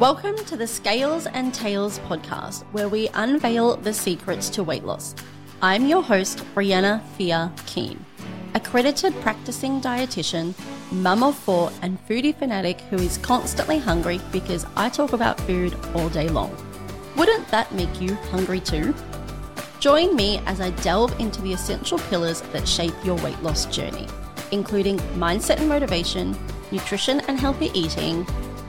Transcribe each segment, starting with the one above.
Welcome to the Scales and Tails podcast, where we unveil the secrets to weight loss. I'm your host, Brianna Thea Keane, accredited practicing dietitian, mum of four, and foodie fanatic who is constantly hungry because I talk about food all day long. Wouldn't that make you hungry too? Join me as I delve into the essential pillars that shape your weight loss journey, including mindset and motivation, nutrition and healthy eating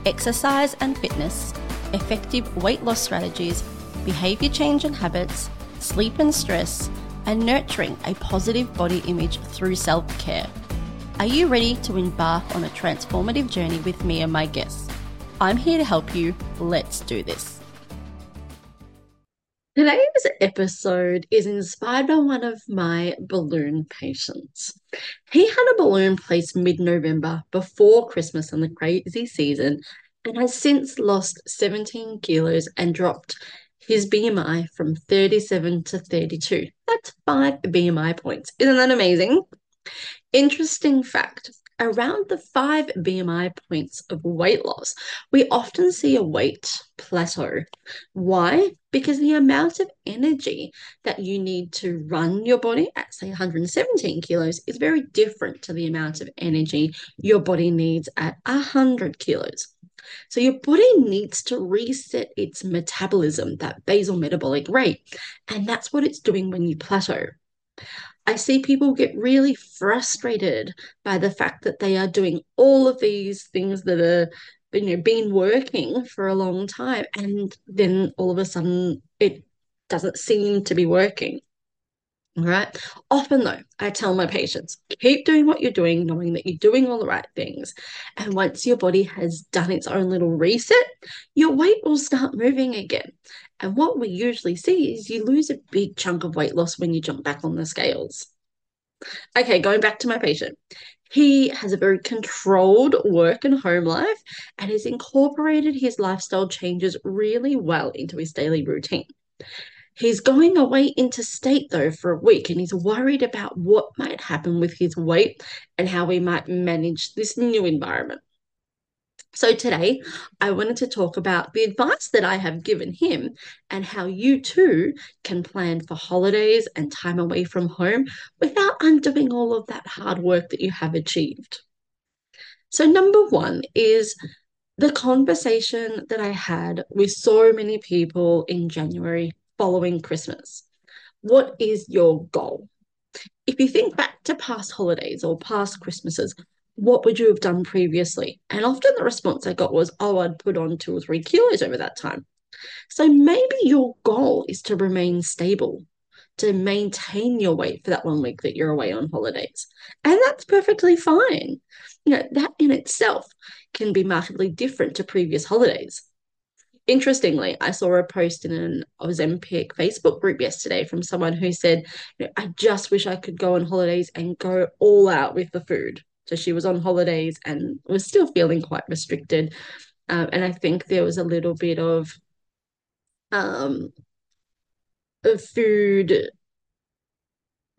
exercise and fitness, effective weight loss strategies, behavior change and habits, sleep and stress, and nurturing a positive body image through self care. Are you ready to embark on a transformative journey with me and my guests? I'm here to help you. Let's do this. Today's episode is inspired by one of my balloon patients. He had a balloon placed mid November before Christmas and the crazy season and has since lost 17 kilos and dropped his BMI from 37 to 32. That's five BMI points. Isn't that amazing? Interesting fact around the five BMI points of weight loss, we often see a weight plateau. Why? Because the amount of energy that you need to run your body at, say, 117 kilos is very different to the amount of energy your body needs at 100 kilos. So your body needs to reset its metabolism, that basal metabolic rate. And that's what it's doing when you plateau. I see people get really frustrated by the fact that they are doing all of these things that are you know been working for a long time and then all of a sudden it doesn't seem to be working right. Often, though, I tell my patients keep doing what you're doing, knowing that you're doing all the right things. And once your body has done its own little reset, your weight will start moving again. And what we usually see is you lose a big chunk of weight loss when you jump back on the scales. Okay, going back to my patient. He has a very controlled work and home life and has incorporated his lifestyle changes really well into his daily routine. He's going away interstate though for a week and he's worried about what might happen with his weight and how we might manage this new environment. So, today I wanted to talk about the advice that I have given him and how you too can plan for holidays and time away from home without undoing all of that hard work that you have achieved. So, number one is the conversation that I had with so many people in January following Christmas. What is your goal? If you think back to past holidays or past Christmases, what would you have done previously? And often the response I got was, oh, I'd put on two or three kilos over that time. So maybe your goal is to remain stable, to maintain your weight for that one week that you're away on holidays. And that's perfectly fine. You know, that in itself can be markedly different to previous holidays. Interestingly, I saw a post in an Ozempic Facebook group yesterday from someone who said, I just wish I could go on holidays and go all out with the food. So she was on holidays and was still feeling quite restricted. Um, and I think there was a little bit of um, food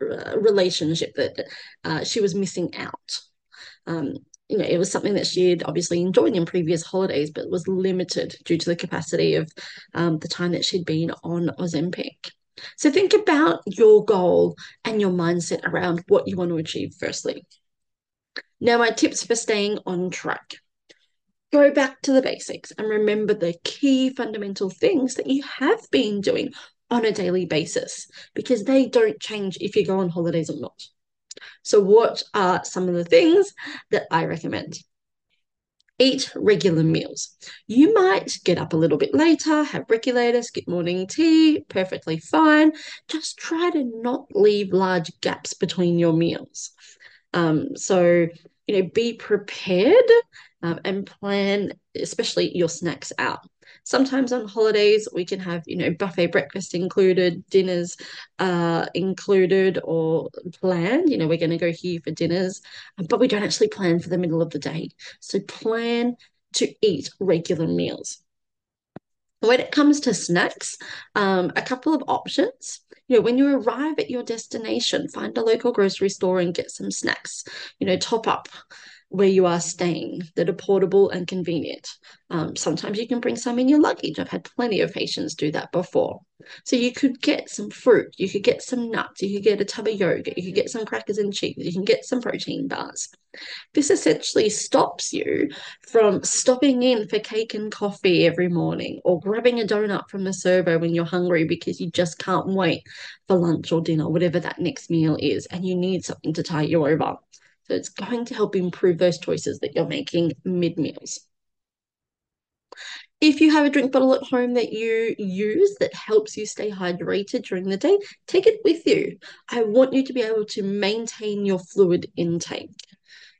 uh, relationship that uh, she was missing out. Um, you know, it was something that she had obviously enjoyed in previous holidays, but was limited due to the capacity of um, the time that she'd been on Ozempic. So think about your goal and your mindset around what you want to achieve firstly. Now, my tips for staying on track. Go back to the basics and remember the key fundamental things that you have been doing on a daily basis because they don't change if you go on holidays or not. So, what are some of the things that I recommend? Eat regular meals. You might get up a little bit later, have regulators, skip morning tea, perfectly fine. Just try to not leave large gaps between your meals. Um, so, you know, be prepared um, and plan, especially your snacks out. Sometimes on holidays, we can have, you know, buffet breakfast included, dinners uh, included or planned. You know, we're going to go here for dinners, but we don't actually plan for the middle of the day. So plan to eat regular meals. When it comes to snacks, um, a couple of options. You know, when you arrive at your destination, find a local grocery store and get some snacks. You know, top up where you are staying that are portable and convenient. Um, sometimes you can bring some in your luggage. I've had plenty of patients do that before. So you could get some fruit, you could get some nuts, you could get a tub of yogurt, you could get some crackers and cheese, you can get some protein bars. This essentially stops you from stopping in for cake and coffee every morning or grabbing a donut from the servo when you're hungry because you just can't wait for lunch or dinner, whatever that next meal is, and you need something to tie you over. So it's going to help improve those choices that you're making mid meals. If you have a drink bottle at home that you use that helps you stay hydrated during the day, take it with you. I want you to be able to maintain your fluid intake.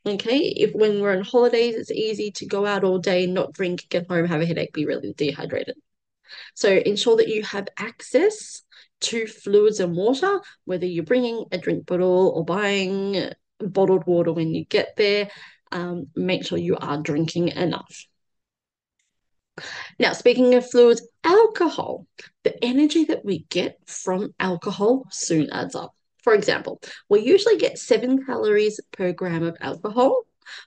Okay, if when we're on holidays, it's easy to go out all day, not drink, get home, have a headache, be really dehydrated. So ensure that you have access to fluids and water, whether you're bringing a drink bottle or buying bottled water when you get there. Um, make sure you are drinking enough. Now, speaking of fluids, alcohol, the energy that we get from alcohol soon adds up. For example, we usually get seven calories per gram of alcohol.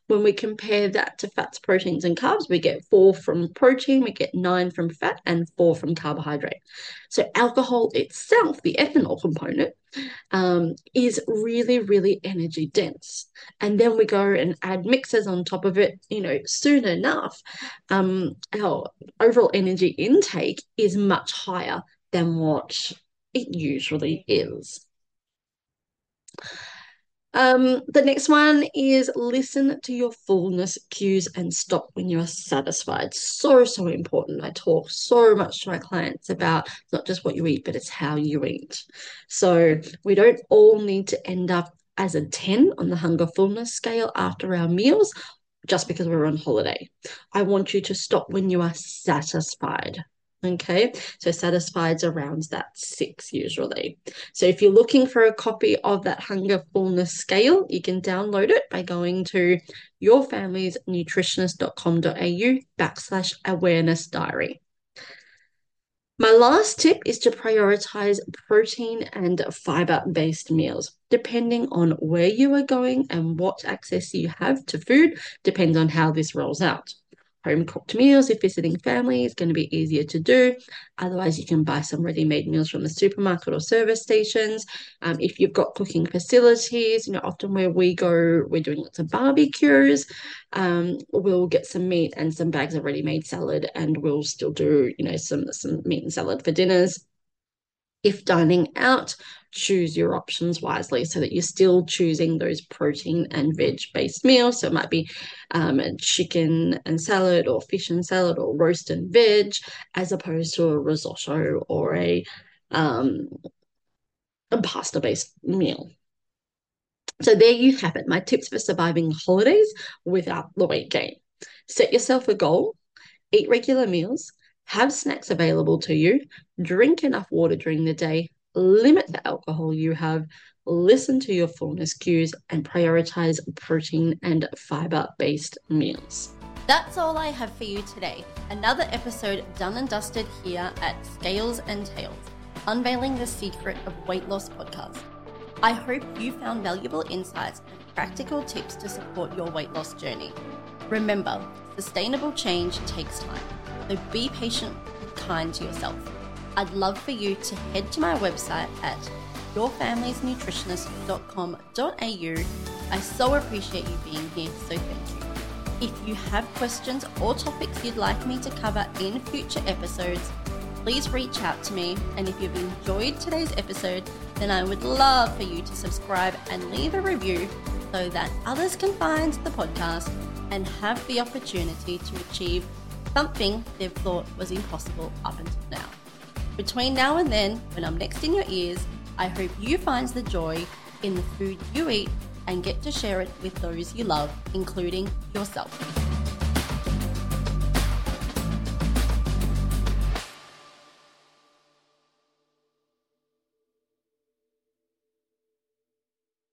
When we compare that to fats, proteins, and carbs, we get four from protein, we get nine from fat, and four from carbohydrate. So, alcohol itself, the ethanol component, um, is really, really energy dense. And then we go and add mixers on top of it, you know, soon enough, um, our overall energy intake is much higher than what it usually is. Um, the next one is listen to your fullness cues and stop when you are satisfied. So, so important. I talk so much to my clients about not just what you eat, but it's how you eat. So, we don't all need to end up as a 10 on the hunger fullness scale after our meals just because we're on holiday. I want you to stop when you are satisfied. Okay, so satisfied's around that six usually. So if you're looking for a copy of that hunger fullness scale, you can download it by going to yourfamilysnutritionist.com.au backslash awareness diary. My last tip is to prioritize protein and fiber based meals. Depending on where you are going and what access you have to food, depends on how this rolls out home cooked meals if visiting family is going to be easier to do. Otherwise, you can buy some ready made meals from the supermarket or service stations. Um, if you've got cooking facilities, you know, often where we go, we're doing lots of barbecues. Um, we'll get some meat and some bags of ready made salad, and we'll still do, you know, some some meat and salad for dinners. If dining out, choose your options wisely so that you're still choosing those protein and veg based meals. So it might be um, chicken and salad, or fish and salad, or roast and veg, as opposed to a risotto or a, um, a pasta based meal. So there you have it. My tips for surviving holidays without the weight gain. Set yourself a goal, eat regular meals, have snacks available to you, drink enough water during the day, limit the alcohol you have, listen to your fullness cues, and prioritize protein and fiber based meals. That's all I have for you today. Another episode done and dusted here at Scales and Tails, unveiling the secret of weight loss podcast. I hope you found valuable insights and practical tips to support your weight loss journey. Remember, sustainable change takes time so be patient and kind to yourself. I'd love for you to head to my website at yourfamilysnutritionist.com.au. I so appreciate you being here, so thank you. If you have questions or topics you'd like me to cover in future episodes, please reach out to me. And if you've enjoyed today's episode, then I would love for you to subscribe and leave a review so that others can find the podcast and have the opportunity to achieve something they've thought was impossible up until now. Between now and then, when I'm next in your ears, I hope you find the joy in the food you eat and get to share it with those you love, including yourself.